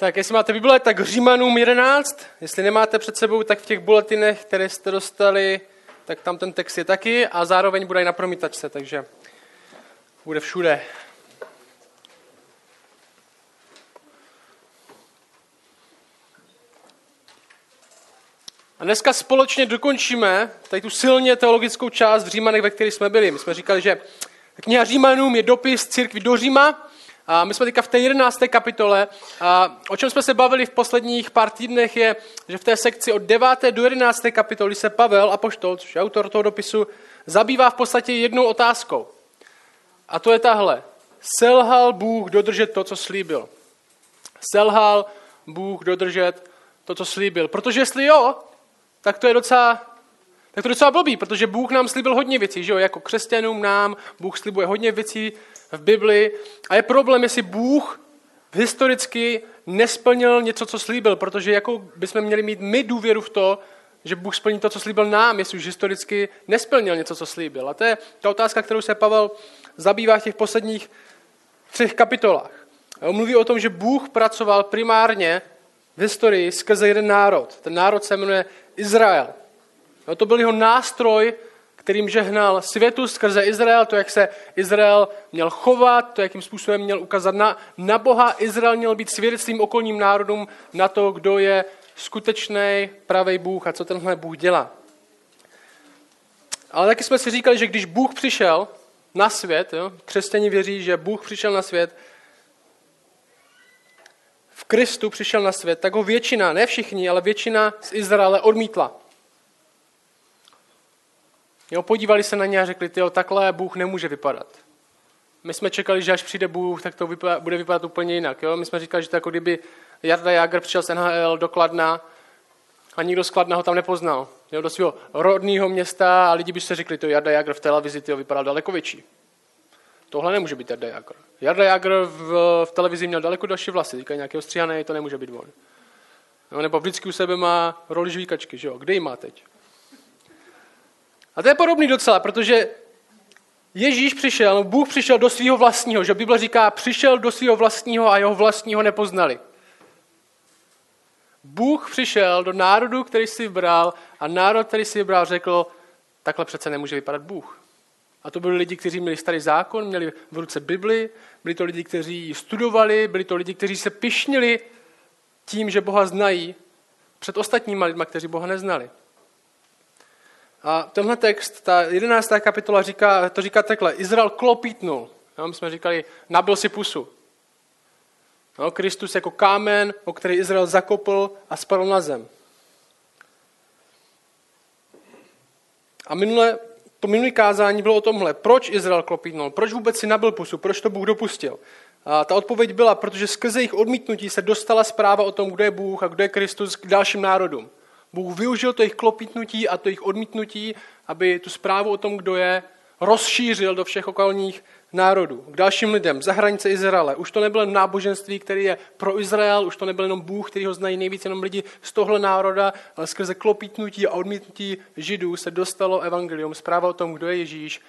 Tak, jestli máte Bible, tak Římanům 11. Jestli nemáte před sebou, tak v těch bulletinech, které jste dostali, tak tam ten text je taky a zároveň bude i na promítačce, takže bude všude. A dneska společně dokončíme tady tu silně teologickou část v Římanech, ve které jsme byli. My jsme říkali, že kniha Římanům je dopis církvi do Říma, a my jsme teďka v té 11. kapitole. A o čem jsme se bavili v posledních pár týdnech je, že v té sekci od 9. do 11. kapitoly se Pavel Apoštol, což je autor toho dopisu, zabývá v podstatě jednou otázkou. A to je tahle. Selhal Bůh dodržet to, co slíbil. Selhal Bůh dodržet to, co slíbil. Protože jestli jo, tak to je docela tak to je docela blbý, protože Bůh nám slíbil hodně věcí, že jo? Jako křesťanům nám Bůh slibuje hodně věcí v Bibli. A je problém, jestli Bůh historicky nesplnil něco, co slíbil, protože jako bychom měli mít my důvěru v to, že Bůh splní to, co slíbil nám, jestli už historicky nesplnil něco, co slíbil. A to je ta otázka, kterou se Pavel zabývá v těch posledních třech kapitolách. On mluví o tom, že Bůh pracoval primárně v historii skrze jeden národ. Ten národ se jmenuje Izrael. No, to byl jeho nástroj, kterým žehnal světu skrze Izrael, to, jak se Izrael měl chovat, to, jakým způsobem měl ukázat na, na Boha. Izrael měl být svědectvím okolním národům na to, kdo je skutečný pravý Bůh a co tenhle Bůh dělá. Ale taky jsme si říkali, že když Bůh přišel na svět, jo, křesťani věří, že Bůh přišel na svět, v Kristu přišel na svět, tak ho většina, ne všichni, ale většina z Izraele odmítla. Jo, podívali se na ně a řekli, tyjo, takhle Bůh nemůže vypadat. My jsme čekali, že až přijde Bůh, tak to vypadá, bude vypadat úplně jinak. Jo? My jsme říkali, že to jako kdyby Jarda Jager přišel z NHL do Kladna a nikdo z Kladna ho tam nepoznal. Jo? Do svého rodného města a lidi by se řekli, to Jarda Jager v televizi tyjo, vypadal daleko větší. Tohle nemůže být Jarda Jager. Jarda Jager v, v televizi měl daleko další vlasy, říkají nějakého stříhané, to nemůže být on. Jo? Nebo vždycky u sebe má roli žvíkačky, že jo? Kde ji má teď? A to je podobný docela, protože Ježíš přišel, no Bůh přišel do svého vlastního, že Bible říká, přišel do svého vlastního a jeho vlastního nepoznali. Bůh přišel do národu, který si vybral a národ, který si vybral, řekl, takhle přece nemůže vypadat Bůh. A to byli lidi, kteří měli starý zákon, měli v ruce Bibli, byli to lidi, kteří ji studovali, byli to lidi, kteří se pišnili tím, že Boha znají před ostatníma lidma, kteří Boha neznali. A tenhle text, ta 11. kapitola říká, to říká takhle, Izrael klopítnul. No, my jsme říkali, nabil si pusu. No, Kristus jako kámen, o který Izrael zakopl a spadl na zem. A minule, to minulé kázání bylo o tomhle. Proč Izrael klopítnul? Proč vůbec si nabil pusu? Proč to Bůh dopustil? A ta odpověď byla, protože skrze jejich odmítnutí se dostala zpráva o tom, kdo je Bůh a kdo je Kristus k dalším národům. Bůh využil to jejich klopítnutí a to jejich odmítnutí, aby tu zprávu o tom, kdo je, rozšířil do všech okolních národů, k dalším lidem, za hranice Izraele. Už to nebylo náboženství, který je pro Izrael, už to nebyl jenom Bůh, který ho znají nejvíce jenom lidi z tohle národa, ale skrze klopítnutí a odmítnutí Židů se dostalo evangelium, zpráva o tom, kdo je Ježíš,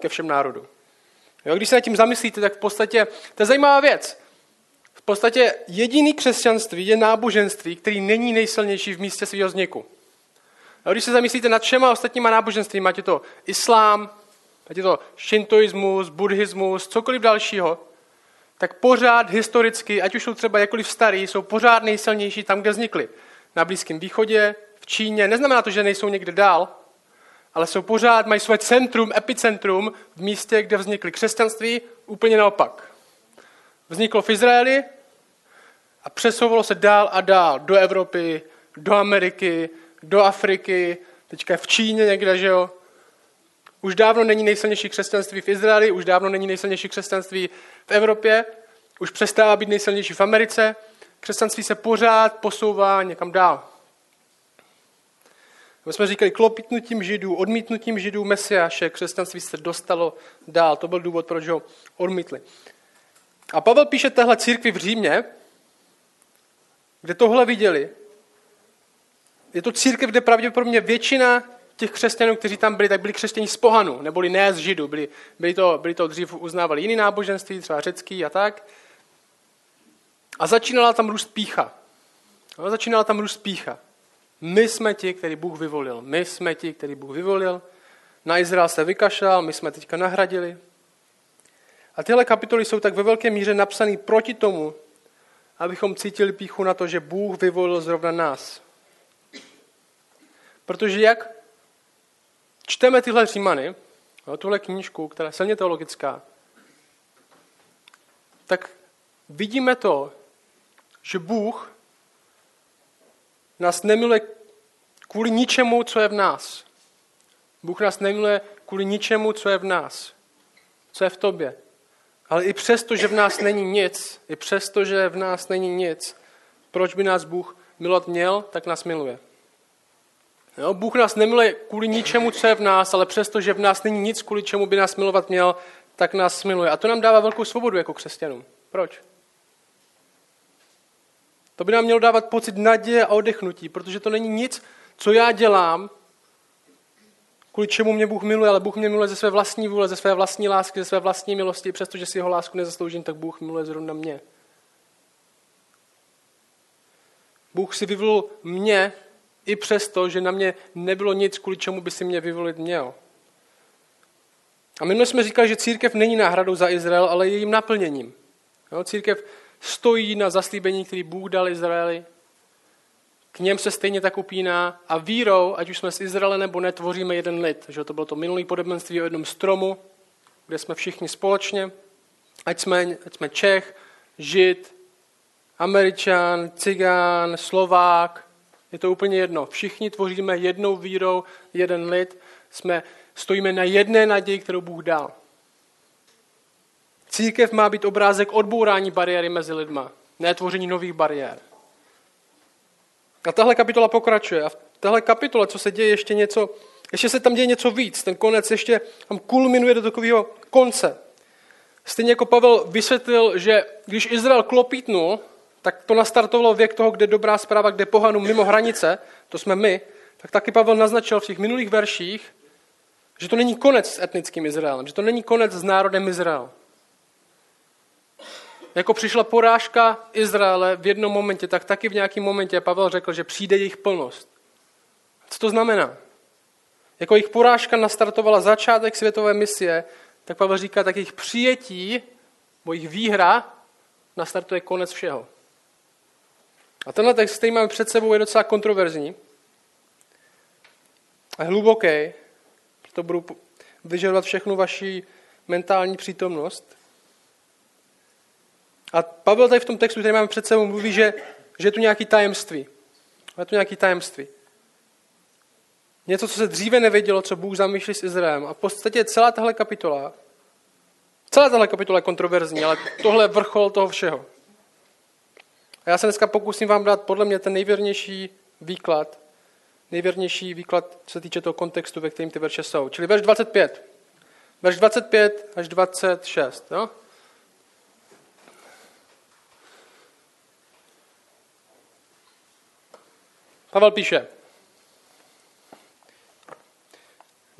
ke všem národům. Jo, když se nad tím zamyslíte, tak v podstatě to je zajímavá věc. V podstatě jediný křesťanství je náboženství, který není nejsilnější v místě svého vzniku. A když se zamyslíte nad všema ostatníma náboženství, máte to islám, máte to šintoismus, buddhismus, cokoliv dalšího, tak pořád historicky, ať už jsou třeba jakkoliv starý, jsou pořád nejsilnější tam, kde vznikly. Na Blízkém východě, v Číně. Neznamená to, že nejsou někde dál, ale jsou pořád, mají své centrum, epicentrum v místě, kde vznikly křesťanství, úplně naopak vzniklo v Izraeli a přesouvalo se dál a dál do Evropy, do Ameriky, do Afriky, teďka v Číně někde, že jo. Už dávno není nejsilnější křesťanství v Izraeli, už dávno není nejsilnější křesťanství v Evropě, už přestává být nejsilnější v Americe. Křesťanství se pořád posouvá někam dál. My jsme říkali, klopitnutím židů, odmítnutím židů Mesiáše, křesťanství se dostalo dál. To byl důvod, proč ho odmítli. A Pavel píše téhle církvi v Římě, kde tohle viděli. Je to církev, kde pravděpodobně většina těch křesťanů, kteří tam byli, tak byli křesťaní z pohanu, neboli ne z židů. Byli, byli, to, byli to dřív uznávali jiný náboženství, třeba řecký a tak. A začínala tam růst pícha. A začínala tam růst pícha. My jsme ti, který Bůh vyvolil. My jsme ti, který Bůh vyvolil. Na Izrael se vykašlal, my jsme teďka nahradili. A tyhle kapitoly jsou tak ve velké míře napsané proti tomu, abychom cítili píchu na to, že Bůh vyvolil zrovna nás. Protože jak čteme tyhle římany, tuhle knížku, která je silně teologická, tak vidíme to, že Bůh nás nemiluje kvůli ničemu, co je v nás. Bůh nás nemiluje kvůli ničemu, co je v nás, co je v tobě. Ale i přesto, že v nás není nic, i přesto, že v nás není nic, proč by nás Bůh milovat měl, tak nás miluje. Jo, Bůh nás nemiluje kvůli ničemu, co je v nás, ale přesto, že v nás není nic, kvůli čemu by nás milovat měl, tak nás miluje. A to nám dává velkou svobodu jako křesťanům. Proč? To by nám mělo dávat pocit naděje a oddechnutí, protože to není nic, co já dělám, kvůli čemu mě Bůh miluje, ale Bůh mě miluje ze své vlastní vůle, ze své vlastní lásky, ze své vlastní milosti. Přestože si jeho lásku nezasloužím, tak Bůh miluje zrovna mě. Bůh si vyvolil mě i přesto, že na mě nebylo nic, kvůli čemu by si mě vyvolit měl. A my jsme říkali, že církev není náhradou za Izrael, ale jejím naplněním. Jo, církev stojí na zaslíbení, který Bůh dal Izraeli. K něm se stejně tak upíná a vírou, ať už jsme z Izraele nebo ne, tvoříme jeden lid. Že to bylo to minulý podobenství o jednom stromu, kde jsme všichni společně. Ať jsme, ať jsme Čech, Žid, Američan, Cigán, Slovák, je to úplně jedno. Všichni tvoříme jednou vírou jeden lid. Jsme, stojíme na jedné naději, kterou Bůh dal. Církev má být obrázek odbourání bariéry mezi lidma, ne tvoření nových bariér. A tahle kapitola pokračuje. A v téhle kapitole, co se děje, ještě něco, ještě se tam děje něco víc. Ten konec ještě tam kulminuje do takového konce. Stejně jako Pavel vysvětlil, že když Izrael klopítnul, tak to nastartovalo věk toho, kde dobrá zpráva, kde pohanu mimo hranice, to jsme my, tak taky Pavel naznačil v těch minulých verších, že to není konec s etnickým Izraelem, že to není konec s národem Izrael. Jako přišla porážka Izraele v jednom momentě, tak taky v nějakém momentě Pavel řekl, že přijde jejich plnost. Co to znamená? Jako jejich porážka nastartovala začátek světové misie, tak Pavel říká, tak jejich přijetí, bo jejich výhra, nastartuje konec všeho. A tenhle text, který máme před sebou, je docela kontroverzní a hluboký, proto budu vyžadovat všechnu vaši mentální přítomnost. A Pavel tady v tom textu, který máme před sebou, mluví, že, že je tu nějaký tajemství. Je tu nějaký tajemství. Něco, co se dříve nevědělo, co Bůh zamýšlí s Izraelem. A v podstatě celá tahle kapitola, celá tahle kapitola je kontroverzní, ale tohle je vrchol toho všeho. A já se dneska pokusím vám dát podle mě ten nejvěrnější výklad, nejvěrnější výklad, co se týče toho kontextu, ve kterém ty verše jsou. Čili verš 25. Verš 25 až 26. Jo? Pavel píše,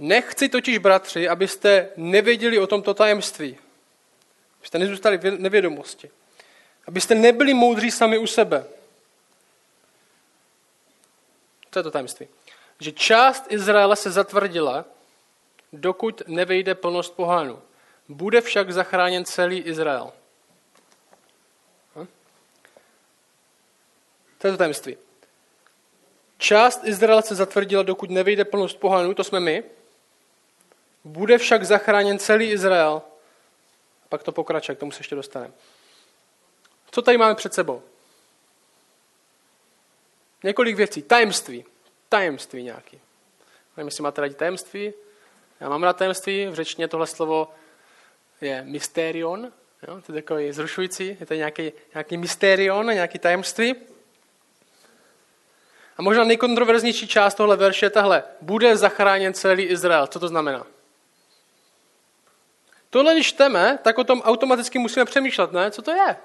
Nechci totiž, bratři, abyste nevěděli o tomto tajemství. Abyste nezůstali v nevědomosti. Abyste nebyli moudří sami u sebe. Co je to tajemství? Že část Izraele se zatvrdila, dokud nevejde plnost pohánu. Bude však zachráněn celý Izrael. Hm? To je to tajemství. Část Izraele se zatvrdila, dokud nevejde plnost pohanů, to jsme my. Bude však zachráněn celý Izrael. Pak to pokračuje, k tomu se ještě dostaneme. Co tady máme před sebou? Několik věcí. Tajemství. Tajemství nějaký. Nevím, jestli máte rádi tajemství. Já mám rád tajemství. V řečtině tohle slovo je mysterion. Jo? To je takový zrušující. Je to nějaký, nějaký mysterion, nějaký tajemství. A možná nejkontroverznější část tohle verše je tahle. Bude zachráněn celý Izrael. Co to znamená? Tohle, když čteme, tak o tom automaticky musíme přemýšlet, ne? Co to je?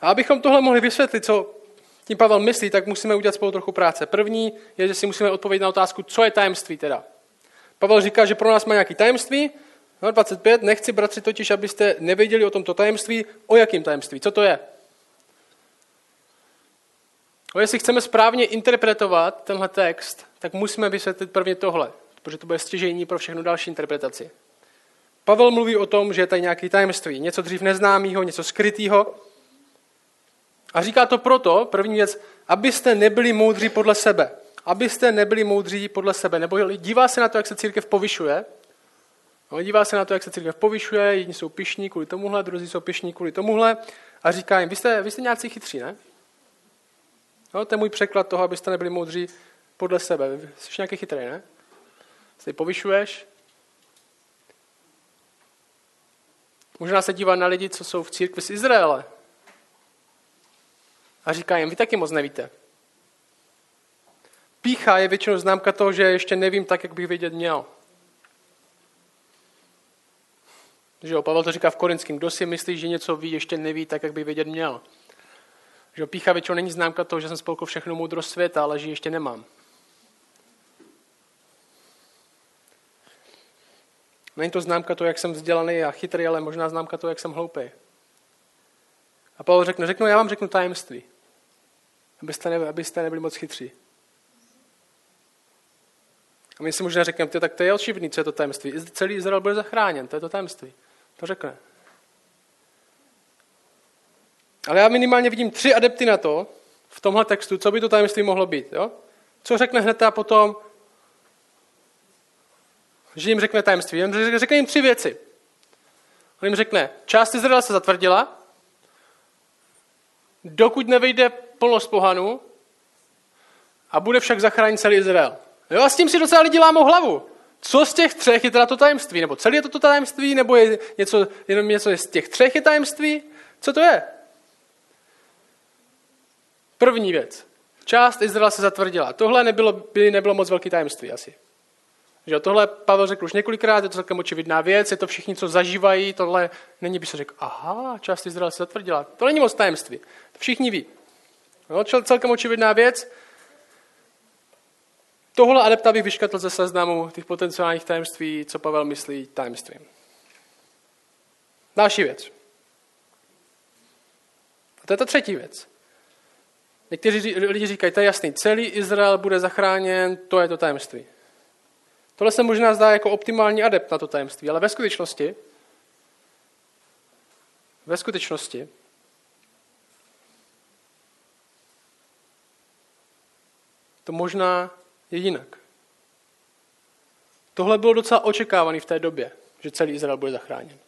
A abychom tohle mohli vysvětlit, co tím Pavel myslí, tak musíme udělat spolu trochu práce. První je, že si musíme odpovědět na otázku, co je tajemství teda. Pavel říká, že pro nás má nějaký tajemství No, 25. Nechci, bratři, totiž, abyste nevěděli o tomto tajemství. O jakém tajemství? Co to je? No, jestli chceme správně interpretovat tenhle text, tak musíme vysvětlit prvně tohle, protože to bude stěžení pro všechnu další interpretaci. Pavel mluví o tom, že je tady nějaký tajemství, něco dřív neznámého, něco skrytého. A říká to proto, první věc, abyste nebyli moudří podle sebe. Abyste nebyli moudří podle sebe. Nebo dívá se na to, jak se církev povyšuje. No, dívá se na to, jak se církev povyšuje, jedni jsou pišní kvůli tomuhle, druzí jsou pišní kvůli tomuhle. A říká jim, vy jste, vy jste nějací chytří, ne? No, to je můj překlad toho, abyste nebyli moudří podle sebe. Jsi nějaký chytrý, ne? Jsi povyšuješ. Možná se dívá na lidi, co jsou v církvi z Izraele. A říká jim, vy taky moc nevíte. Pícha je většinou známka toho, že ještě nevím tak, jak bych vědět měl. Že jo, Pavel to říká v Korinském. Kdo si myslí, že něco ví, ještě neví tak, jak by vědět měl. Že pícha většinou není známka toho, že jsem spolkl všechno moudrost světa, ale že ještě nemám. Není to známka toho, jak jsem vzdělaný a chytrý, ale možná známka toho, jak jsem hloupý. A Pavel řekne, řeknu, já vám řeknu tajemství, abyste, ne, abyste nebyli moc chytří. A my si možná řekneme, tak to je očividný, co je to tajemství. Celý Izrael bude zachráněn, to je to tajemství. To řekne. Ale já minimálně vidím tři adepty na to, v tomhle textu, co by to tajemství mohlo být. Jo? Co řekne hned a potom, že jim řekne tajemství. Řekne jim tři věci. On jim řekne, část Izraela se zatvrdila, dokud nevejde plnost pohanů a bude však zachránit celý Izrael. Jo, a s tím si docela lidi lámou hlavu. Co z těch třech je teda to tajemství? Nebo celý je to to tajemství? Nebo je něco, jenom něco z těch třech je tajemství? Co to je? První věc. Část Izraela se zatvrdila. Tohle nebylo, by nebylo moc velký tajemství asi. Že tohle Pavel řekl už několikrát, je to celkem očividná věc, je to všichni, co zažívají, tohle není, by se řekl, aha, část Izraela se zatvrdila. To není moc tajemství, to všichni ví. No, celkem očividná věc. Tohle adepta bych vyškatl ze seznamu těch potenciálních tajemství, co Pavel myslí tajemstvím. Další věc. A to je ta třetí věc. Někteří lidi říkají, to je jasný, celý Izrael bude zachráněn, to je to tajemství. Tohle se možná zdá jako optimální adept na to tajemství, ale ve skutečnosti, ve skutečnosti, to možná je jinak. Tohle bylo docela očekávané v té době, že celý Izrael bude zachráněn.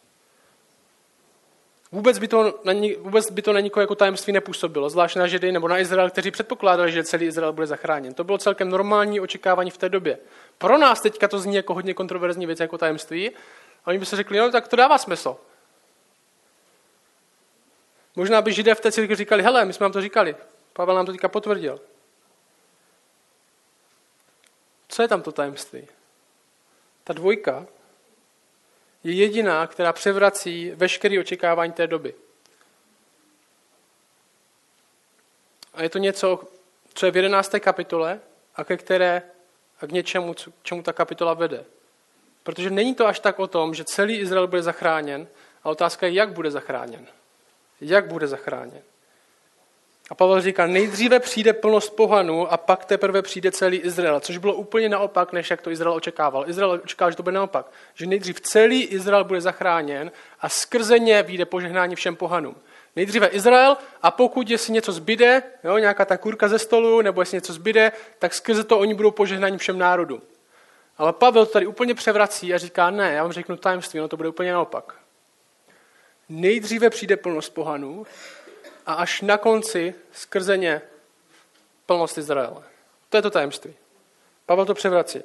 Vůbec by, to na, vůbec by to na nikoho jako tajemství nepůsobilo, zvlášť na Židy nebo na Izrael, kteří předpokládali, že celý Izrael bude zachráněn. To bylo celkem normální očekávání v té době. Pro nás teďka to zní jako hodně kontroverzní věc jako tajemství. A oni by se řekli, no tak to dává smysl. Možná by Židé v té církvi říkali, hele, my jsme vám to říkali. Pavel nám to teďka potvrdil. Co je tam to tajemství? Ta dvojka je jediná, která převrací veškeré očekávání té doby. A je to něco, co je v 11. kapitole a ke které a k něčemu, k čemu ta kapitola vede. Protože není to až tak o tom, že celý Izrael bude zachráněn, a otázka je, jak bude zachráněn. Jak bude zachráněn. A Pavel říká, nejdříve přijde plnost pohanů a pak teprve přijde celý Izrael, což bylo úplně naopak, než jak to Izrael očekával. Izrael očekával, že to bude naopak. Že nejdřív celý Izrael bude zachráněn a skrze ně vyjde požehnání všem pohanům. Nejdříve Izrael a pokud jestli něco zbyde, jo, nějaká ta kurka ze stolu, nebo jestli něco zbyde, tak skrze to oni budou požehnáni všem národům. Ale Pavel to tady úplně převrací a říká, ne, já vám řeknu tajemství, no to bude úplně naopak. Nejdříve přijde plnost pohanů a až na konci skrze ně plnost Izraele. To je to tajemství. Pavel to převrací.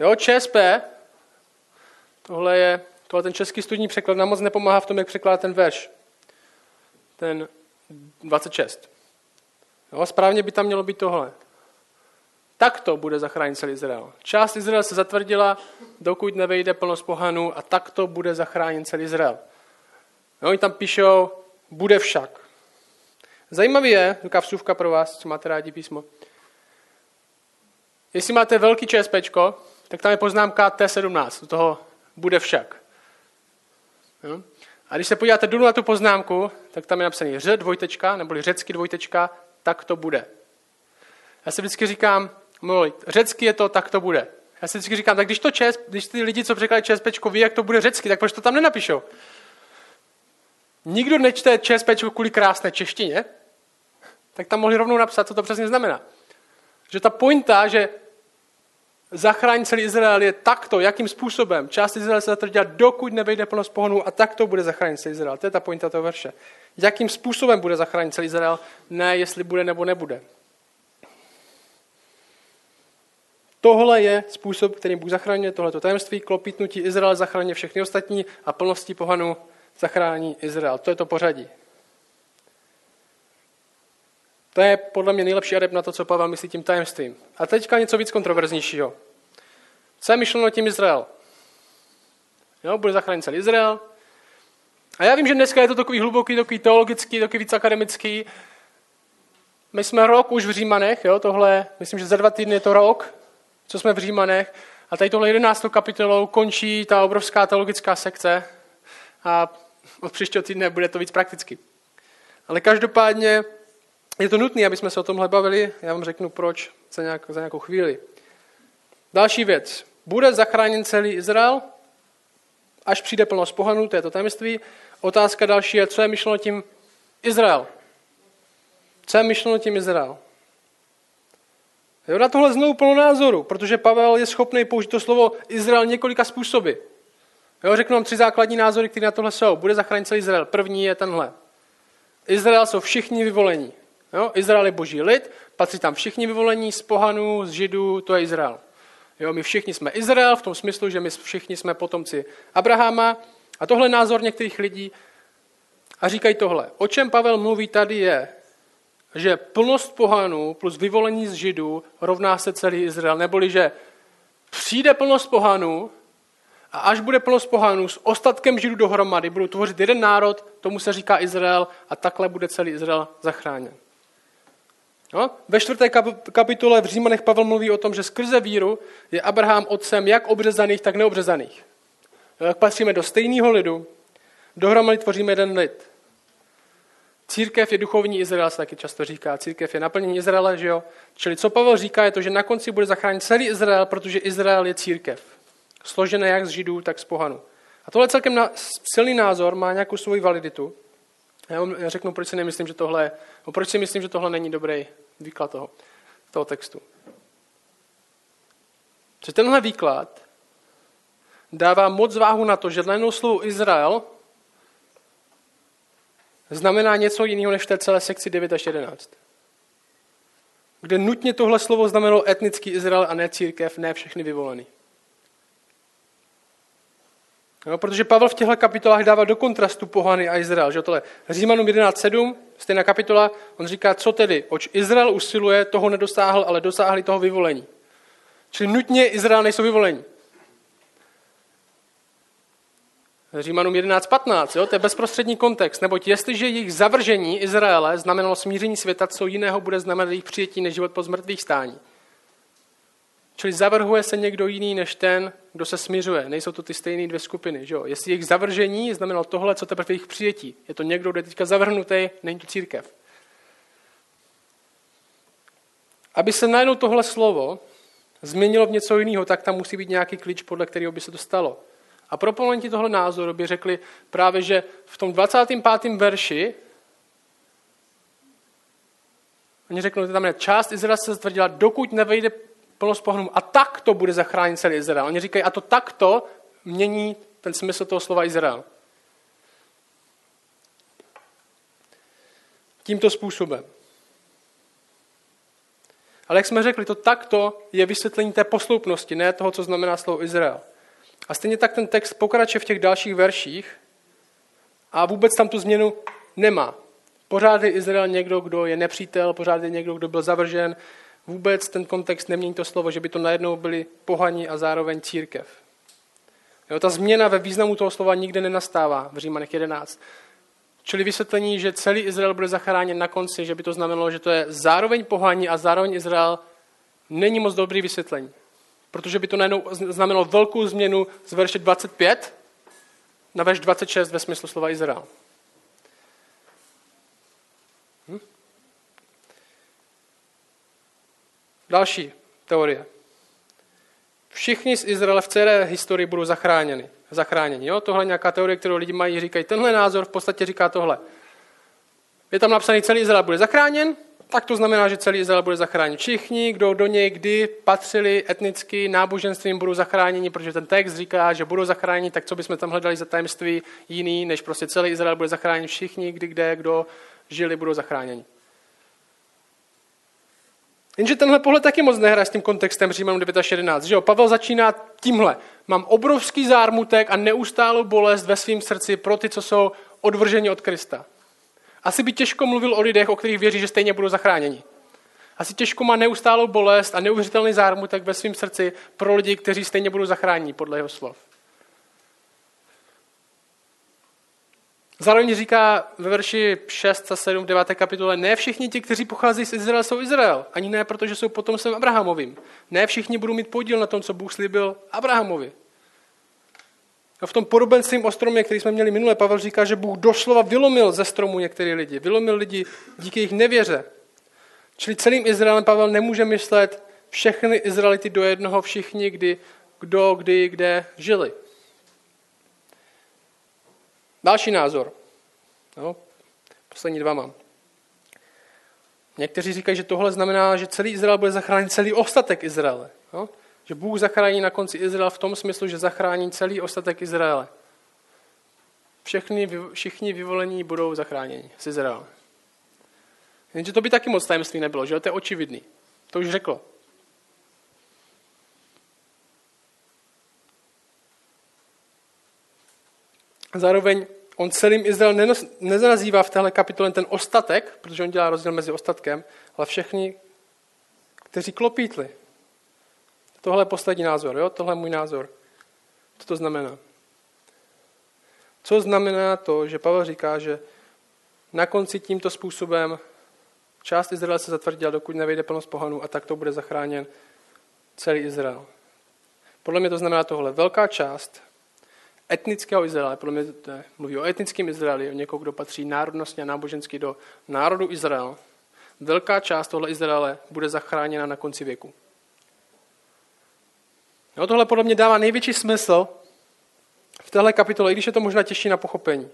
Jo, ČSP, tohle je, tohle ten český studní překlad nám moc nepomáhá v tom, jak překládá ten verš. Ten 26. Jo, správně by tam mělo být tohle. Takto bude zachránit celý Izrael. Část Izrael se zatvrdila, dokud nevejde plnost pohanů a takto bude zachráněn celý Izrael. Jo, oni tam píšou, bude však. Zajímavý je, taková vsuvka pro vás, co máte rádi písmo. Jestli máte velký ČSP, tak tam je poznámka T17, u toho bude však. Jo? A když se podíváte dolů na tu poznámku, tak tam je napsaný ř dvojtečka, neboli řecky dvojtečka, tak to bude. Já si vždycky říkám, mluví, řecky je to, tak to bude. Já si vždycky říkám, tak když to čes, když ty lidi, co překladají ČSPčko, ví, jak to bude řecky, tak proč to tam nenapíšou? Nikdo nečte ČSPčko kvůli krásné češtině, tak tam mohli rovnou napsat, co to přesně znamená. Že ta pointa, že zachrání celý Izrael je takto, jakým způsobem. Část Izraele se dělat, dokud nevejde plnost pohonů a takto bude zachránit celý Izrael. To je ta pointa toho verše. Jakým způsobem bude zachránit celý Izrael, ne jestli bude nebo nebude. Tohle je způsob, kterým Bůh zachraňuje tohleto tajemství, klopítnutí Izrael zachrání všechny ostatní a plností pohanů zachrání Izrael. To je to pořadí. To je podle mě nejlepší adept na to, co Pavel myslí tím tajemstvím. A teďka něco víc kontroverznějšího. Co je myšleno tím Izrael? Jo, bude zachránit celý Izrael. A já vím, že dneska je to takový hluboký, takový teologický, takový víc akademický. My jsme rok už v Římanech, jo, tohle, myslím, že za dva týdny je to rok, co jsme v Římanech. A tady tohle 11. kapitolou končí ta obrovská teologická sekce a od příštího týdne bude to víc prakticky. Ale každopádně je to nutné, aby jsme se o tomhle bavili. Já vám řeknu proč za, nějak, za nějakou chvíli. Další věc. Bude zachráněn celý Izrael, až přijde plnost pohanů, to je to tajemství. Otázka další je, co je myšleno tím Izrael. Co je myšleno tím Izrael? Jo, na tohle znovu plno názoru, protože Pavel je schopný použít to slovo Izrael několika způsoby. Jo, řeknu vám tři základní názory, které na tohle jsou. Bude zachránit celý Izrael. První je tenhle. Izrael jsou všichni vyvolení. Jo? Izrael je boží lid, patří tam všichni vyvolení z pohanů, z židů, to je Izrael. Jo, my všichni jsme Izrael v tom smyslu, že my všichni jsme potomci Abrahama. A tohle je názor některých lidí. A říkají tohle. O čem Pavel mluví tady je, že plnost pohanů plus vyvolení z židů rovná se celý Izrael. Neboli, že přijde plnost pohanů a až bude plnost pohanů s ostatkem židů dohromady, budou tvořit jeden národ, tomu se říká Izrael a takhle bude celý Izrael zachráněn. No? Ve čtvrté kapitole v Římanech Pavel mluví o tom, že skrze víru je Abraham otcem jak obřezaných, tak neobřezaných. Jak patříme do stejného lidu, dohromady tvoříme jeden lid. Církev je duchovní Izrael, se taky často říká. Církev je naplnění Izraele, že jo? Čili co Pavel říká, je to, že na konci bude zachránit celý Izrael, protože Izrael je církev. Složené jak z Židů, tak z pohanu. A tohle celkem silný názor, má nějakou svoji validitu. Já vám řeknu, proč si nemyslím, že tohle, no proč si myslím, že tohle není dobrý výklad toho, toho textu. Že tenhle výklad dává moc váhu na to, že najednou slovo Izrael znamená něco jiného než v té celé sekci 9 až 11. Kde nutně tohle slovo znamenalo etnický Izrael a ne církev, ne všechny vyvolený. Jo, protože Pavel v těchto kapitolách dává do kontrastu pohany a Izrael. Že tohle Římanům 11.7, stejná kapitola, on říká, co tedy, oč Izrael usiluje, toho nedosáhl, ale dosáhli toho vyvolení. Čili nutně Izrael nejsou vyvolení. Římanům 11.15, jo, to je bezprostřední kontext, neboť jestliže jejich zavržení Izraele znamenalo smíření světa, co jiného bude znamenat jejich přijetí než život po zmrtvých stání. Čili zavrhuje se někdo jiný než ten, kdo se směřuje. Nejsou to ty stejné dvě skupiny. Že jo? Jestli jejich zavržení znamenalo tohle, co teprve jejich přijetí. Je to někdo, kdo je teďka zavrhnutý, není to církev. Aby se najednou tohle slovo změnilo v něco jiného, tak tam musí být nějaký klíč, podle kterého by se to stalo. A proponenti tohle názoru by řekli právě, že v tom 25. verši Oni řeknou, že tam je část Izraela se stvrdila, dokud nevejde plnost pohanům. A tak to bude zachránit celý Izrael. Oni říkají, a to takto mění ten smysl toho slova Izrael. Tímto způsobem. Ale jak jsme řekli, to takto je vysvětlení té posloupnosti, ne toho, co znamená slovo Izrael. A stejně tak ten text pokračuje v těch dalších verších a vůbec tam tu změnu nemá. Pořád je Izrael někdo, kdo je nepřítel, pořád je někdo, kdo byl zavržen, vůbec ten kontext nemění to slovo, že by to najednou byli pohaní a zároveň církev. Jo, ta změna ve významu toho slova nikde nenastává v Římanech 11. Čili vysvětlení, že celý Izrael bude zachráněn na konci, že by to znamenalo, že to je zároveň pohaní a zároveň Izrael, není moc dobrý vysvětlení. Protože by to najednou znamenalo velkou změnu z verše 25 na verš 26 ve smyslu slova Izrael. Další teorie. Všichni z Izraele v celé historii budou zachráněni. zachráněni jo? Tohle je nějaká teorie, kterou lidi mají, říkají, tenhle názor v podstatě říká tohle. Je tam napsaný, celý Izrael bude zachráněn, tak to znamená, že celý Izrael bude zachráněn. Všichni, kdo do něj kdy patřili etnicky, náboženstvím, budou zachráněni, protože ten text říká, že budou zachráněni, tak co bychom tam hledali za tajemství jiný, než prostě celý Izrael bude zachráněn, všichni, kdy, kde, kdo žili, budou zachráněni. Jenže tenhle pohled taky moc nehraje s tím kontextem Římanům 9 až 11. Že jo? Pavel začíná tímhle. Mám obrovský zármutek a neustálou bolest ve svém srdci pro ty, co jsou odvrženi od Krista. Asi by těžko mluvil o lidech, o kterých věří, že stejně budou zachráněni. Asi těžko má neustálou bolest a neuvěřitelný zármutek ve svém srdci pro lidi, kteří stejně budou zachráněni, podle jeho slov. Zároveň říká ve verši 6 a 7 9. kapitole, ne všichni ti, kteří pocházejí z Izraele, jsou Izrael. Ani ne, protože jsou potomstvem Abrahamovým. Ne všichni budou mít podíl na tom, co Bůh slíbil Abrahamovi. A v tom podobenstvím o stromě, který jsme měli minule, Pavel říká, že Bůh doslova vylomil ze stromu některé lidi. Vylomil lidi díky jejich nevěře. Čili celým Izraelem Pavel nemůže myslet všechny Izraelity do jednoho, všichni, kdy, kdo, kdy, kde žili. Další názor. No, poslední dva mám. Někteří říkají, že tohle znamená, že celý Izrael bude zachránit celý ostatek Izraele. No? Že Bůh zachrání na konci Izrael v tom smyslu, že zachrání celý ostatek Izraele. Všechny, všichni vyvolení budou zachráněni z Izraele. Jenže to by taky moc tajemství nebylo, že to je očividný. To už řeklo. Zároveň on celým Izrael nenazývá v téhle kapitole ten ostatek, protože on dělá rozdíl mezi ostatkem, ale všechny, kteří klopítli. Tohle je poslední názor, jo? tohle je můj názor. Co to znamená? Co znamená to, že Pavel říká, že na konci tímto způsobem část Izraele se zatvrdila, dokud nevejde plnost pohanů a tak to bude zachráněn celý Izrael. Podle mě to znamená tohle. Velká část etnického Izraele, podle mě to mluví o etnickém Izraeli, o někoho, kdo patří národnostně a nábožensky do národu Izrael. Velká část tohle Izraele bude zachráněna na konci věku. No, tohle podle mě dává největší smysl v téhle kapitole, i když je to možná těžší na pochopení.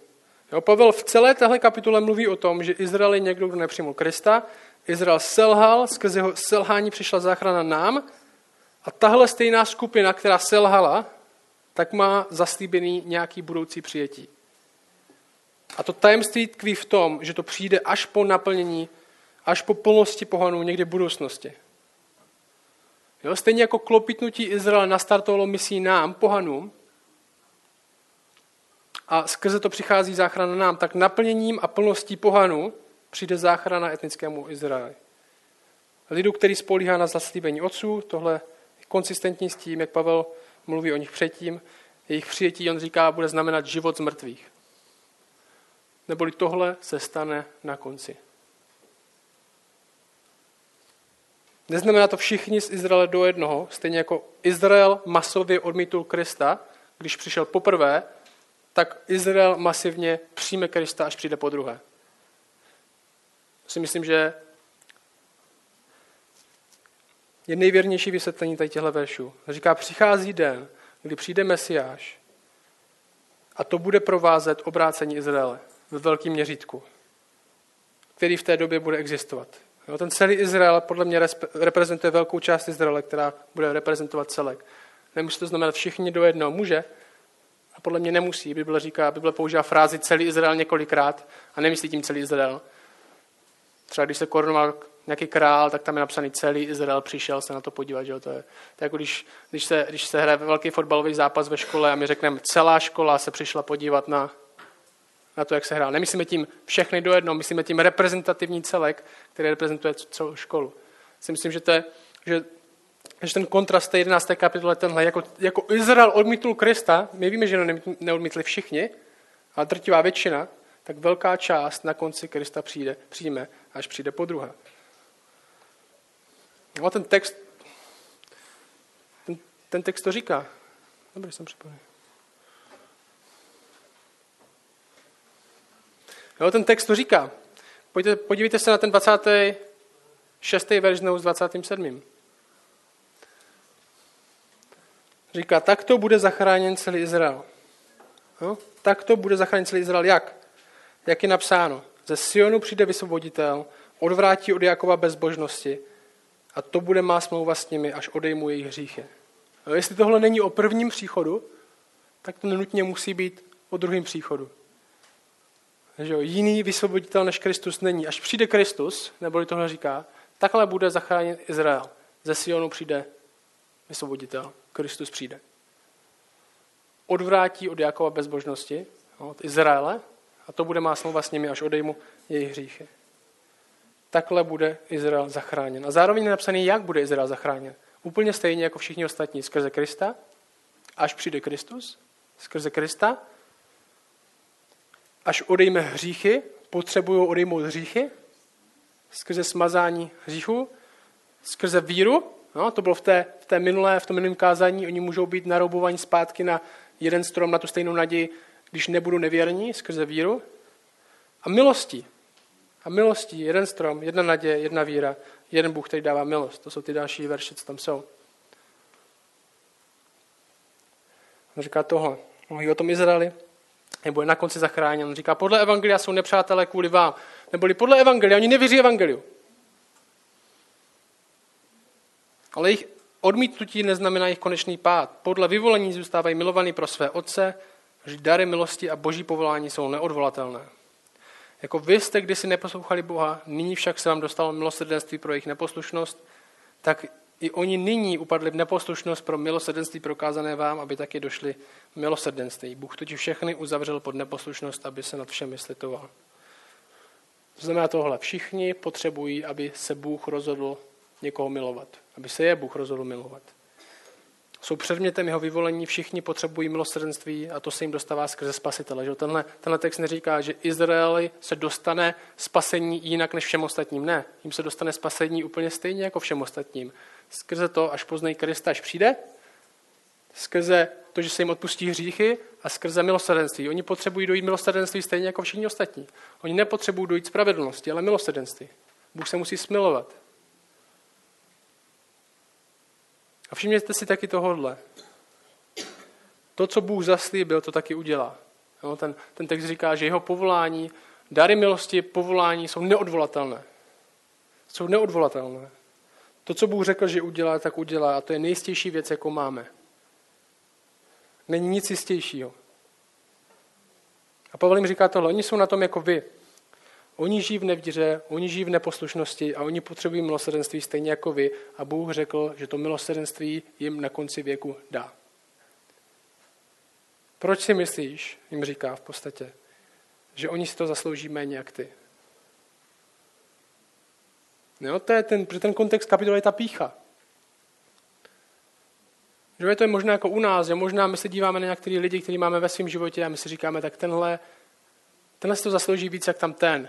Jo, Pavel v celé téhle kapitole mluví o tom, že Izrael je někdo, kdo nepřijmul Krista, Izrael selhal, skrze jeho selhání přišla záchrana nám a tahle stejná skupina, která selhala, tak má zaslíbený nějaký budoucí přijetí. A to tajemství tkví v tom, že to přijde až po naplnění, až po plnosti pohanů někdy v budoucnosti. Jo, stejně jako klopitnutí Izraele nastartovalo misí nám, pohanům, a skrze to přichází záchrana nám, tak naplněním a plností pohanů přijde záchrana etnickému Izraeli. Lidu, který spolíhá na zaslíbení otců, tohle je konsistentní s tím, jak Pavel mluví o nich předtím, jejich přijetí, on říká, bude znamenat život z mrtvých. Neboli tohle se stane na konci. Neznamená to všichni z Izraele do jednoho, stejně jako Izrael masově odmítl Krista, když přišel poprvé, tak Izrael masivně přijme Krista, až přijde po druhé. Si myslím, že je nejvěrnější vysvětlení tady těchto veršů. Říká, přichází den, kdy přijde Mesiáš a to bude provázet obrácení Izraele ve velkém měřítku, který v té době bude existovat. Jo, ten celý Izrael podle mě reprezentuje velkou část Izraele, která bude reprezentovat celek. Nemusí to znamenat všichni do jednoho. Může, a podle mě nemusí. Bible říká, Bible používá frázi celý Izrael několikrát a nemyslí tím celý Izrael. Třeba když se korunoval nějaký král, tak tam je napsaný celý Izrael přišel se na to podívat. Že jo? To, je, to je jako když, když, se, když se hraje velký fotbalový zápas ve škole a my řekneme, celá škola se přišla podívat na, na to, jak se hrál. Nemyslíme tím všechny do jednoho, myslíme tím reprezentativní celek, který reprezentuje celou školu. Si myslím, že, to je, že, že ten kontrast té 11. kapitole tenhle, jako, jako Izrael odmítl Krista, my víme, že neodmítli všichni, ale drtivá většina, tak velká část na konci Krista přijde, přijme, až přijde po druhé. No ten text, ten, ten text to říká. Dobře, jsem připravený. Jo, ten text to říká. Pojďte, podívejte se na ten 26. verš s 27. Říká, tak to bude zachráněn celý Izrael. Jo? Tak to bude zachráněn celý Izrael. Jak? Jak je napsáno? Ze Sionu přijde vysvoboditel, odvrátí od Jakova bezbožnosti a to bude má smlouva s nimi, až odejmu jejich hříchy. Jo? Jestli tohle není o prvním příchodu, tak to nenutně musí být o druhém příchodu. Že jo, jiný vysvoboditel než Kristus není. Až přijde Kristus, neboli tohle říká, takhle bude zachráněn Izrael. Ze Sionu přijde vysvoboditel. Kristus přijde. Odvrátí od Jakova bezbožnosti, od Izraele, a to bude má smlouva s nimi, až odejmu jejich hříchy. Takhle bude Izrael zachráněn. A zároveň je napsaný, jak bude Izrael zachráněn. Úplně stejně jako všichni ostatní, skrze Krista, až přijde Kristus, skrze Krista, až odejme hříchy, potřebují odejmout hříchy, skrze smazání hříchu, skrze víru, no, to bylo v té, v té minulé, v tom minulém kázání, oni můžou být naroubovaní zpátky na jeden strom, na tu stejnou naději, když nebudou nevěrní, skrze víru. A milostí. A milostí, jeden strom, jedna naděje, jedna víra, jeden Bůh, který dává milost. To jsou ty další verše, co tam jsou. On říká tohle. Mluví o tom Izraeli, nebo je na konci zachráněn. On říká, podle Evangelia jsou nepřátelé kvůli vám. Neboli podle Evangelia, oni nevěří Evangeliu. Ale jejich odmítnutí neznamená jejich konečný pád. Podle vyvolení zůstávají milovaní pro své otce, že dary milosti a boží povolání jsou neodvolatelné. Jako vy jste kdysi neposlouchali Boha, nyní však se vám dostalo milosrdenství pro jejich neposlušnost, tak i oni nyní upadli v neposlušnost pro milosrdenství prokázané vám, aby taky došli milosrdenství. Bůh totiž všechny uzavřel pod neposlušnost, aby se nad všemi slitoval. To znamená tohle. Všichni potřebují, aby se Bůh rozhodl někoho milovat. Aby se je Bůh rozhodl milovat. Jsou předmětem jeho vyvolení, všichni potřebují milosrdenství a to se jim dostává skrze spasitele. Že? Tenhle, tenhle text neříká, že Izraeli se dostane spasení jinak než všem ostatním. Ne, jim se dostane spasení úplně stejně jako všem ostatním. Skrze to, až poznají Krista, až přijde, skrze to, že se jim odpustí hříchy a skrze milosrdenství. Oni potřebují dojít milosrdenství stejně jako všichni ostatní. Oni nepotřebují dojít spravedlnosti, ale milosrdenství. Bůh se musí smilovat. A všimněte si taky tohodle. To, co Bůh zaslíbil, to taky udělá. Jo, ten, ten text říká, že jeho povolání, dary milosti, povolání jsou neodvolatelné. Jsou neodvolatelné. To, co Bůh řekl, že udělá, tak udělá. A to je nejistější věc, jakou máme. Není nic jistějšího. A Pavel jim říká tohle, oni jsou na tom jako vy. Oni žijí v nevdíře, oni žijí v neposlušnosti a oni potřebují milosrdenství stejně jako vy. A Bůh řekl, že to milosrdenství jim na konci věku dá. Proč si myslíš, jim říká v podstatě, že oni si to zaslouží méně jak ty? No, to je ten, ten kontext kapitoly je ta pícha. Že to je možná jako u nás, že možná my se díváme na některé lidi, kteří máme ve svém životě a my si říkáme, tak tenhle, tenhle si to zaslouží víc jak tam ten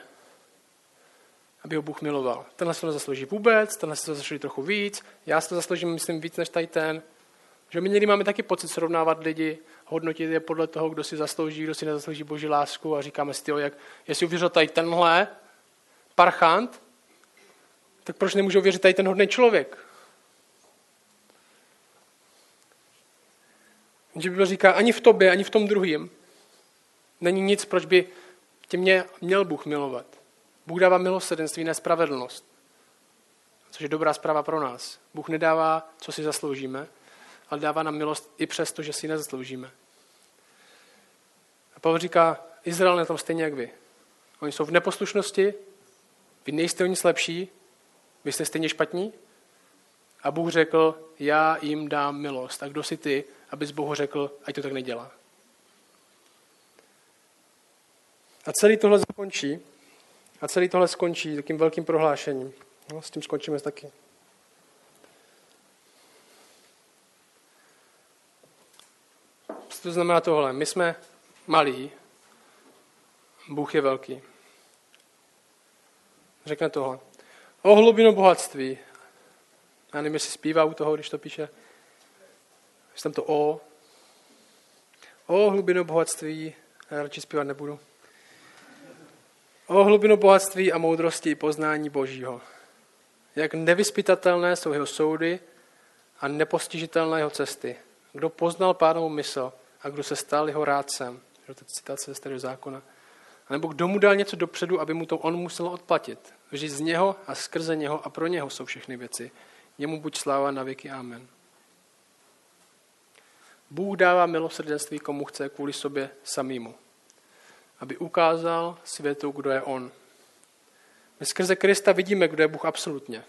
aby ho Bůh miloval. Tenhle se to zaslouží vůbec, tenhle se to zaslouží trochu víc, já si to zasloužím, myslím, víc než tady ten. Že my někdy máme taky pocit srovnávat lidi, hodnotit je podle toho, kdo si zaslouží, kdo si nezaslouží Boží lásku a říkáme si, tyjo, jak, jestli uvěřil tady tenhle parchant, tak proč nemůžu uvěřit tady ten hodný člověk? Že Bible říká, ani v tobě, ani v tom druhém není nic, proč by tě mě, měl Bůh milovat. Bůh dává milosrdenství, ne spravedlnost. Což je dobrá zpráva pro nás. Bůh nedává, co si zasloužíme, ale dává nám milost i přesto, že si ji nezasloužíme. A Pavel říká, Izrael na tom stejně jak vy. Oni jsou v neposlušnosti, vy nejste o nic lepší, vy jste stejně špatní. A Bůh řekl, já jim dám milost. A kdo si ty, abys Bohu řekl, ať to tak nedělá. A celý tohle zakončí a celý tohle skončí takým velkým prohlášením. No, s tím skončíme taky. To znamená tohle. My jsme malí, Bůh je velký. Řekne tohle. O hlubinu bohatství. Já nevím, jestli zpívá u toho, když to píše. Jestli tam to O. O hlubinu bohatství. Já radši zpívat nebudu. O hlubinu bohatství a moudrosti i poznání Božího. Jak nevyspytatelné jsou jeho soudy a nepostižitelné jeho cesty. Kdo poznal pánovu mysl a kdo se stal jeho rádcem. To citace ze starého zákona. A nebo kdo mu dal něco dopředu, aby mu to on musel odplatit. Vždyť z něho a skrze něho a pro něho jsou všechny věci. Němu buď sláva na věky. Amen. Bůh dává milosrdenství komu chce kvůli sobě samýmu, aby ukázal světu, kdo je On. My skrze Krista vidíme, kdo je Bůh absolutně.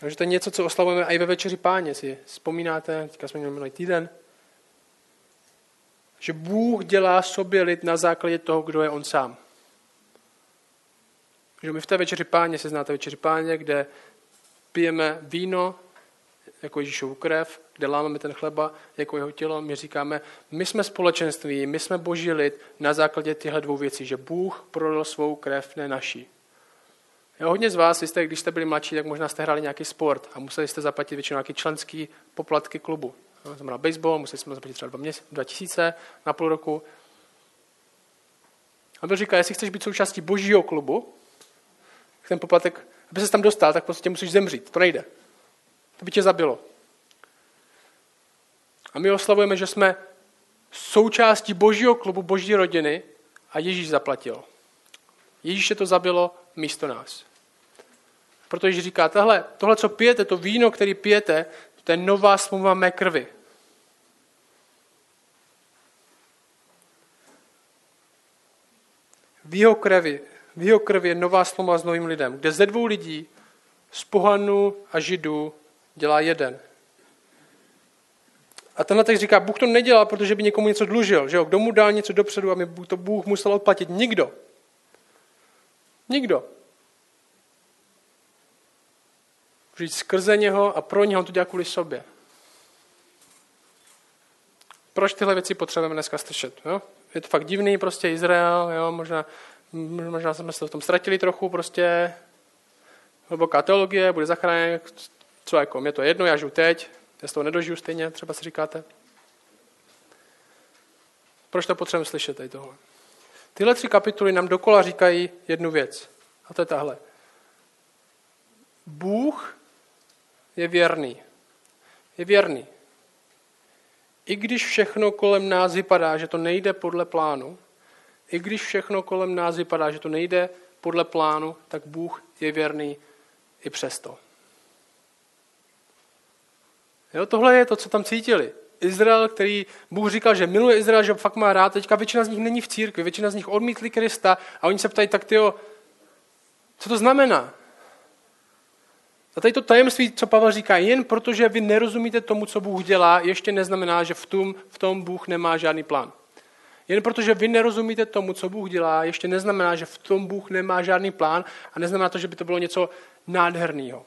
Takže to je něco, co oslavujeme i ve večeři páně. Si vzpomínáte, teďka jsme měli minulý týden, že Bůh dělá sobě lid na základě toho, kdo je On sám. Že my v té večeři páně, se znáte večeři páně, kde pijeme víno jako Ježíšovu krev, kde lámeme ten chleba jako jeho tělo, my říkáme, my jsme společenství, my jsme boží lid na základě těchto dvou věcí, že Bůh prodal svou krev, ne naší. Jo, hodně z vás, jste, když jste byli mladší, tak možná jste hráli nějaký sport a museli jste zaplatit většinou nějaký členský poplatky klubu. No, znamená baseball, museli jsme zaplatit třeba 2000 na půl roku. A byl říká, jestli chceš být součástí božího klubu, ten poplatek, aby se tam dostal, tak prostě musíš zemřít. To nejde. To by tě zabilo. A my oslavujeme, že jsme součástí božího klubu, boží rodiny a Ježíš zaplatil. Ježíše to zabilo místo nás. Proto Ježíš říká, tohle, tohle, co pijete, to víno, který pijete, to je nová smlouva mé krvi. V jeho krvi, v jeho krvi je nová smlouva s novým lidem, kde ze dvou lidí, z pohanu a židů, dělá jeden. A tenhle text říká, Bůh to nedělal, protože by někomu něco dlužil. Že jo? Kdo mu dal něco dopředu, aby to Bůh musel odplatit? Nikdo. Nikdo. Žít skrze něho a pro něho to dělá kvůli sobě. Proč tyhle věci potřebujeme dneska slyšet? Jo? Je to fakt divný, prostě Izrael, jo? Možná, možná jsme se v tom ztratili trochu, prostě hluboká teologie, bude zachráněn, co jako, mě to je jedno, já žiju teď, já z toho nedožiju stejně, třeba si říkáte. Proč to potřebujeme slyšet tady tohle? Tyhle tři kapitoly nám dokola říkají jednu věc. A to je tahle. Bůh je věrný. Je věrný. I když všechno kolem nás vypadá, že to nejde podle plánu, i když všechno kolem nás vypadá, že to nejde podle plánu, tak Bůh je věrný i přesto. Jo, tohle je to, co tam cítili. Izrael, který Bůh říkal, že miluje Izrael, že fakt má rád, teďka většina z nich není v církvi, většina z nich odmítli Krista a oni se ptají, tak tyjo, co to znamená? A tady to tajemství, co Pavel říká, jen protože vy nerozumíte tomu, co Bůh dělá, ještě neznamená, že v tom, v tom Bůh nemá žádný plán. Jen protože vy nerozumíte tomu, co Bůh dělá, ještě neznamená, že v tom Bůh nemá žádný plán a neznamená to, že by to bylo něco nádherného.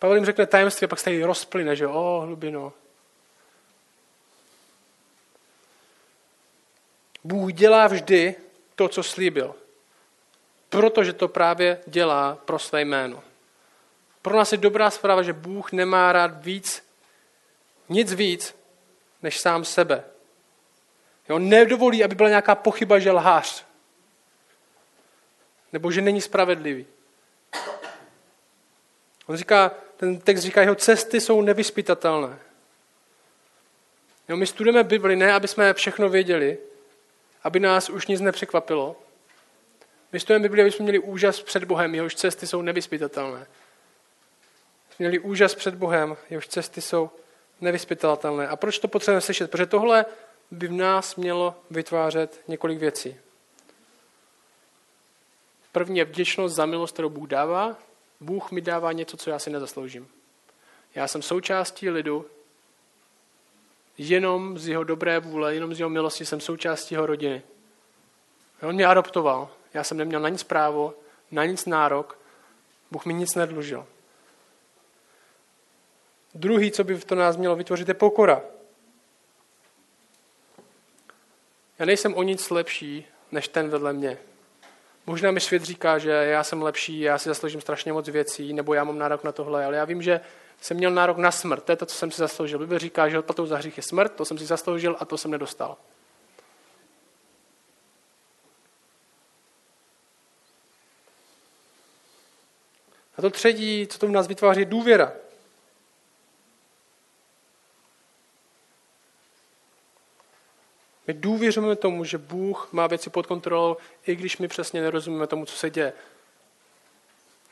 Pavel jim řekne tajemství a pak se tady rozplyne, že o, hlubino. Bůh dělá vždy to, co slíbil. Protože to právě dělá pro své jméno. Pro nás je dobrá zpráva, že Bůh nemá rád víc, nic víc, než sám sebe. Jo, nedovolí, aby byla nějaká pochyba, že lhář. Nebo že není spravedlivý. On říká, ten text říká, jeho cesty jsou nevyspytatelné. Jo, my studujeme Bibli ne, aby jsme všechno věděli, aby nás už nic nepřekvapilo. My studujeme Bibli, aby jsme měli úžas před Bohem, jehož cesty jsou nevyspytatelné. Měli úžas před Bohem, jehož cesty jsou nevyspytatelné. A proč to potřebujeme slyšet? Protože tohle by v nás mělo vytvářet několik věcí. První je vděčnost za milost, kterou Bůh dává. Bůh mi dává něco, co já si nezasloužím. Já jsem součástí lidu, jenom z jeho dobré vůle, jenom z jeho milosti jsem součástí jeho rodiny. On mě adoptoval. Já jsem neměl na nic právo, na nic nárok. Bůh mi nic nedlužil. Druhý, co by v to nás mělo vytvořit, je pokora. Já nejsem o nic lepší, než ten vedle mě. Možná mi svět říká, že já jsem lepší, já si zasloužím strašně moc věcí, nebo já mám nárok na tohle, ale já vím, že jsem měl nárok na smrt, to je to, co jsem si zasloužil. Bible říká, že odplatou za hřích je smrt, to jsem si zasloužil a to jsem nedostal. A to třetí, co to v nás vytváří, důvěra. My důvěřujeme tomu, že Bůh má věci pod kontrolou, i když my přesně nerozumíme tomu, co se děje.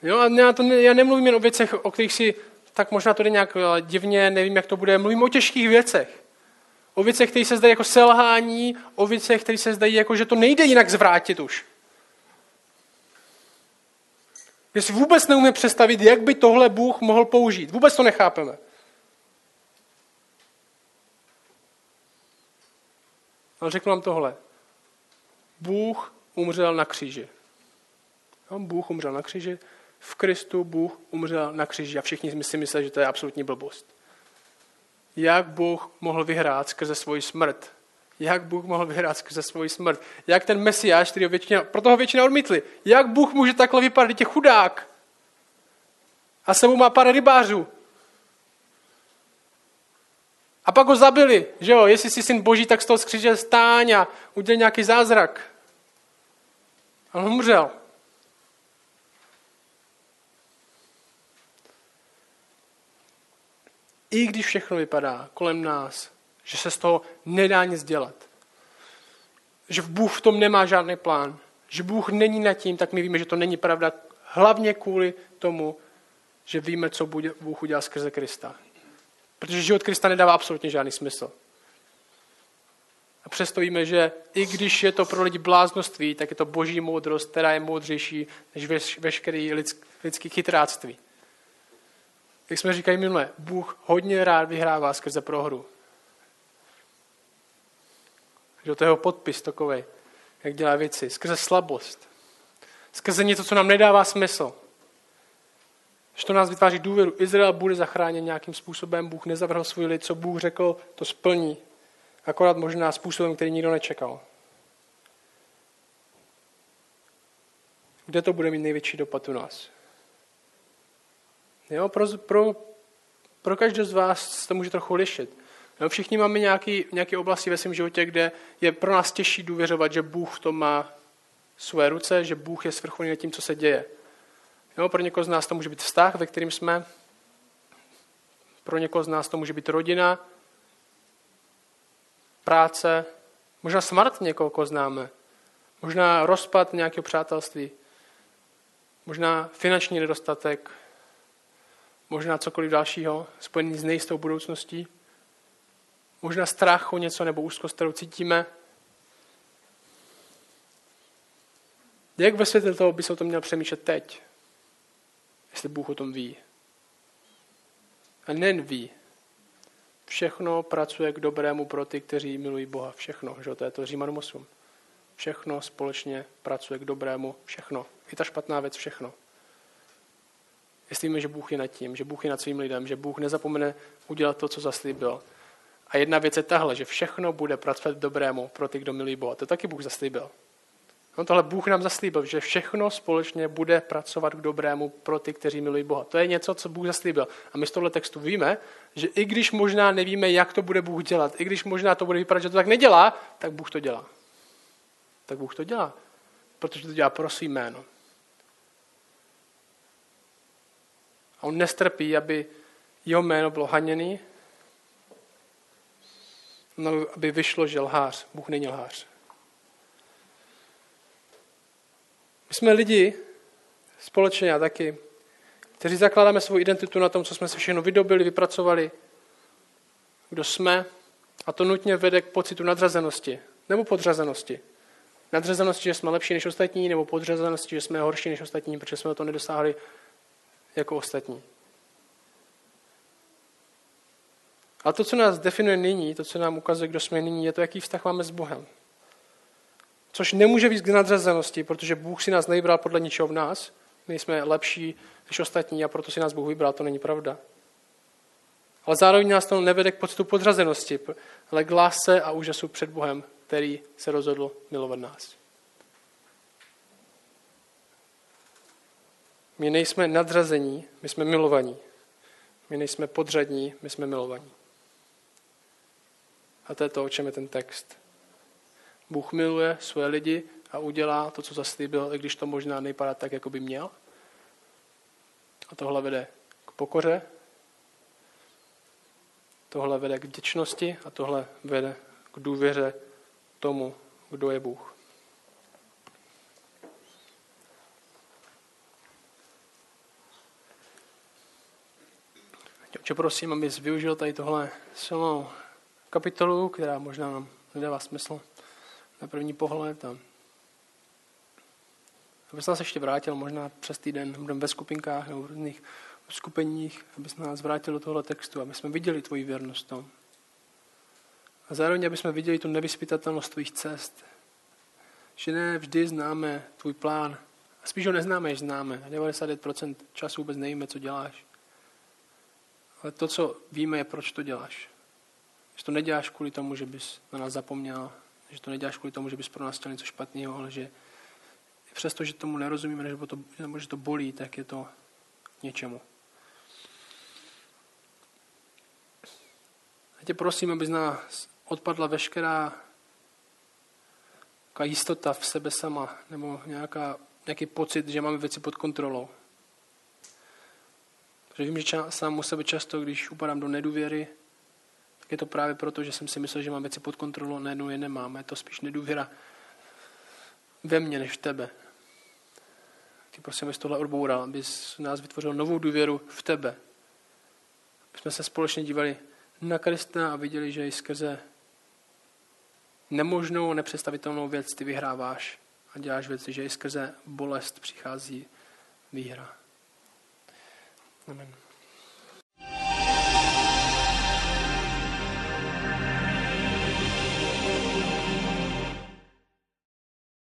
Jo, a já, to, já nemluvím jen o věcech, o kterých si tak možná to jde nějak divně, nevím, jak to bude. Mluvím o těžkých věcech. O věcech, které se zdají jako selhání, o věcech, které se zdají jako, že to nejde jinak zvrátit už. Že si vůbec neumíme představit, jak by tohle Bůh mohl použít. Vůbec to nechápeme. Ale řeknu vám tohle. Bůh umřel na kříži. Bůh umřel na kříži. V Kristu Bůh umřel na kříži a všichni si myslí, že to je absolutní blbost. Jak Bůh mohl vyhrát skrze svoji smrt? Jak Bůh mohl vyhrát skrze svoji smrt? Jak ten Mesiáš, který ho většina, proto ho většina odmítli, jak Bůh může takhle vypadat, je chudák? A sebou má pár rybářů. A pak ho zabili, že jo, jestli jsi syn boží, tak z toho skříže stáň a udělej nějaký zázrak. A on umřel. I když všechno vypadá kolem nás, že se z toho nedá nic dělat. Že Bůh v tom nemá žádný plán. Že Bůh není nad tím, tak my víme, že to není pravda. Hlavně kvůli tomu, že víme, co Bůh udělal skrze Krista. Protože život Krista nedává absolutně žádný smysl. A přesto víme, že i když je to pro lidi bláznoství, tak je to boží moudrost, která je moudřejší než veškerý lidský chytráctví. Jak jsme říkali minule, Bůh hodně rád vyhrává skrze prohru. Že to je jeho podpis takový, jak dělá věci. Skrze slabost. Skrze něco, co nám nedává smysl. Že to nás vytváří důvěru. Izrael bude zachráněn nějakým způsobem. Bůh nezavrhl svůj lid. Co Bůh řekl, to splní. Akorát možná způsobem, který nikdo nečekal. Kde to bude mít největší dopad u nás? Jo, pro, pro, pro každého z vás to může trochu lišit. Jo, všichni máme nějaké nějaký oblasti ve svém životě, kde je pro nás těžší důvěřovat, že Bůh v tom má své ruce, že Bůh je svrchovaný nad tím, co se děje. Jo, pro někoho z nás to může být vztah, ve kterým jsme. Pro někoho z nás to může být rodina, práce, možná smrt někoho, koho známe. Možná rozpad nějakého přátelství. Možná finanční nedostatek, možná cokoliv dalšího, spojený s nejistou budoucností, možná strach o něco nebo úzkost, kterou cítíme. Jak ve světle toho by se o tom měl přemýšlet teď? Jestli Bůh o tom ví. A nejen ví. Všechno pracuje k dobrému pro ty, kteří milují Boha. Všechno, že to je to Římanům 8. Všechno společně pracuje k dobrému. Všechno. I ta špatná věc, všechno. Jestli víme, že Bůh je nad tím, že Bůh je nad svým lidem, že Bůh nezapomene udělat to, co zaslíbil. A jedna věc je tahle, že všechno bude pracovat dobrému pro ty, kdo milují Boha. To taky Bůh zaslíbil. No tohle Bůh nám zaslíbil, že všechno společně bude pracovat k dobrému pro ty, kteří milují Boha. To je něco, co Bůh zaslíbil. A my z tohle textu víme, že i když možná nevíme, jak to bude Bůh dělat, i když možná to bude vypadat, že to tak nedělá, tak Bůh to dělá. Tak Bůh to dělá. Protože to dělá pro svý jméno. A on nestrpí, aby jeho jméno bylo haněný, no, aby vyšlo, že lhář. Bůh není lhář. My jsme lidi, společně a taky, kteří zakládáme svou identitu na tom, co jsme se všechno vydobili, vypracovali, kdo jsme, a to nutně vede k pocitu nadřazenosti nebo podřazenosti. Nadřazenosti, že jsme lepší než ostatní, nebo podřazenosti, že jsme horší než ostatní, protože jsme to nedosáhli jako ostatní. A to, co nás definuje nyní, to, co nám ukazuje, kdo jsme nyní, je to, jaký vztah máme s Bohem. Což nemůže být k nadřazenosti, protože Bůh si nás nevybral podle ničeho v nás. My jsme lepší než ostatní a proto si nás Bůh vybral, to není pravda. Ale zároveň nás to nevede k pocitu podřazenosti, ale k lásce a úžasu před Bohem, který se rozhodl milovat nás. My nejsme nadřazení, my jsme milovaní. My nejsme podřadní, my jsme milovaní. A to je to, o čem je ten text. Bůh miluje své lidi a udělá to, co zaslíbil, i když to možná nejpadá tak, jako by měl. A tohle vede k pokoře, tohle vede k vděčnosti a tohle vede k důvěře tomu, kdo je Bůh. Oče, prosím, abys využil tady tohle silnou kapitolu, která možná nám nedává smysl na první pohled. A abys nás ještě vrátil možná přes týden, budeme ve skupinkách nebo v různých skupeních, abys nás vrátil do tohle textu, aby jsme viděli tvoji věrnost tom. A zároveň, aby jsme viděli tu nevyspytatelnost tvých cest. Že ne vždy známe tvůj plán. A spíš ho neznáme, než známe. 99% času vůbec nevíme, co děláš. Ale to, co víme, je, proč to děláš. Že to neděláš kvůli tomu, že bys na nás zapomněl, že to neděláš kvůli tomu, že bys pro nás chtěl něco špatného, ale že přesto, že tomu nerozumíme, nebo, to, nebo že to bolí, tak je to k něčemu. Já tě prosím, aby z nás odpadla veškerá jistota v sebe sama, nebo nějaká, nějaký pocit, že máme věci pod kontrolou. Protože vím, že sám u sebe často, když upadám do nedůvěry, tak je to právě proto, že jsem si myslel, že mám věci pod kontrolou, a najednou je nemám. Je to spíš nedůvěra ve mně než v tebe. Ty prosím, abys tohle odboural, abys nás vytvořil novou důvěru v tebe. Aby jsme se společně dívali na Krista a viděli, že i skrze nemožnou, nepředstavitelnou věc ty vyhráváš a děláš věci, že i skrze bolest přichází výhra. Amen.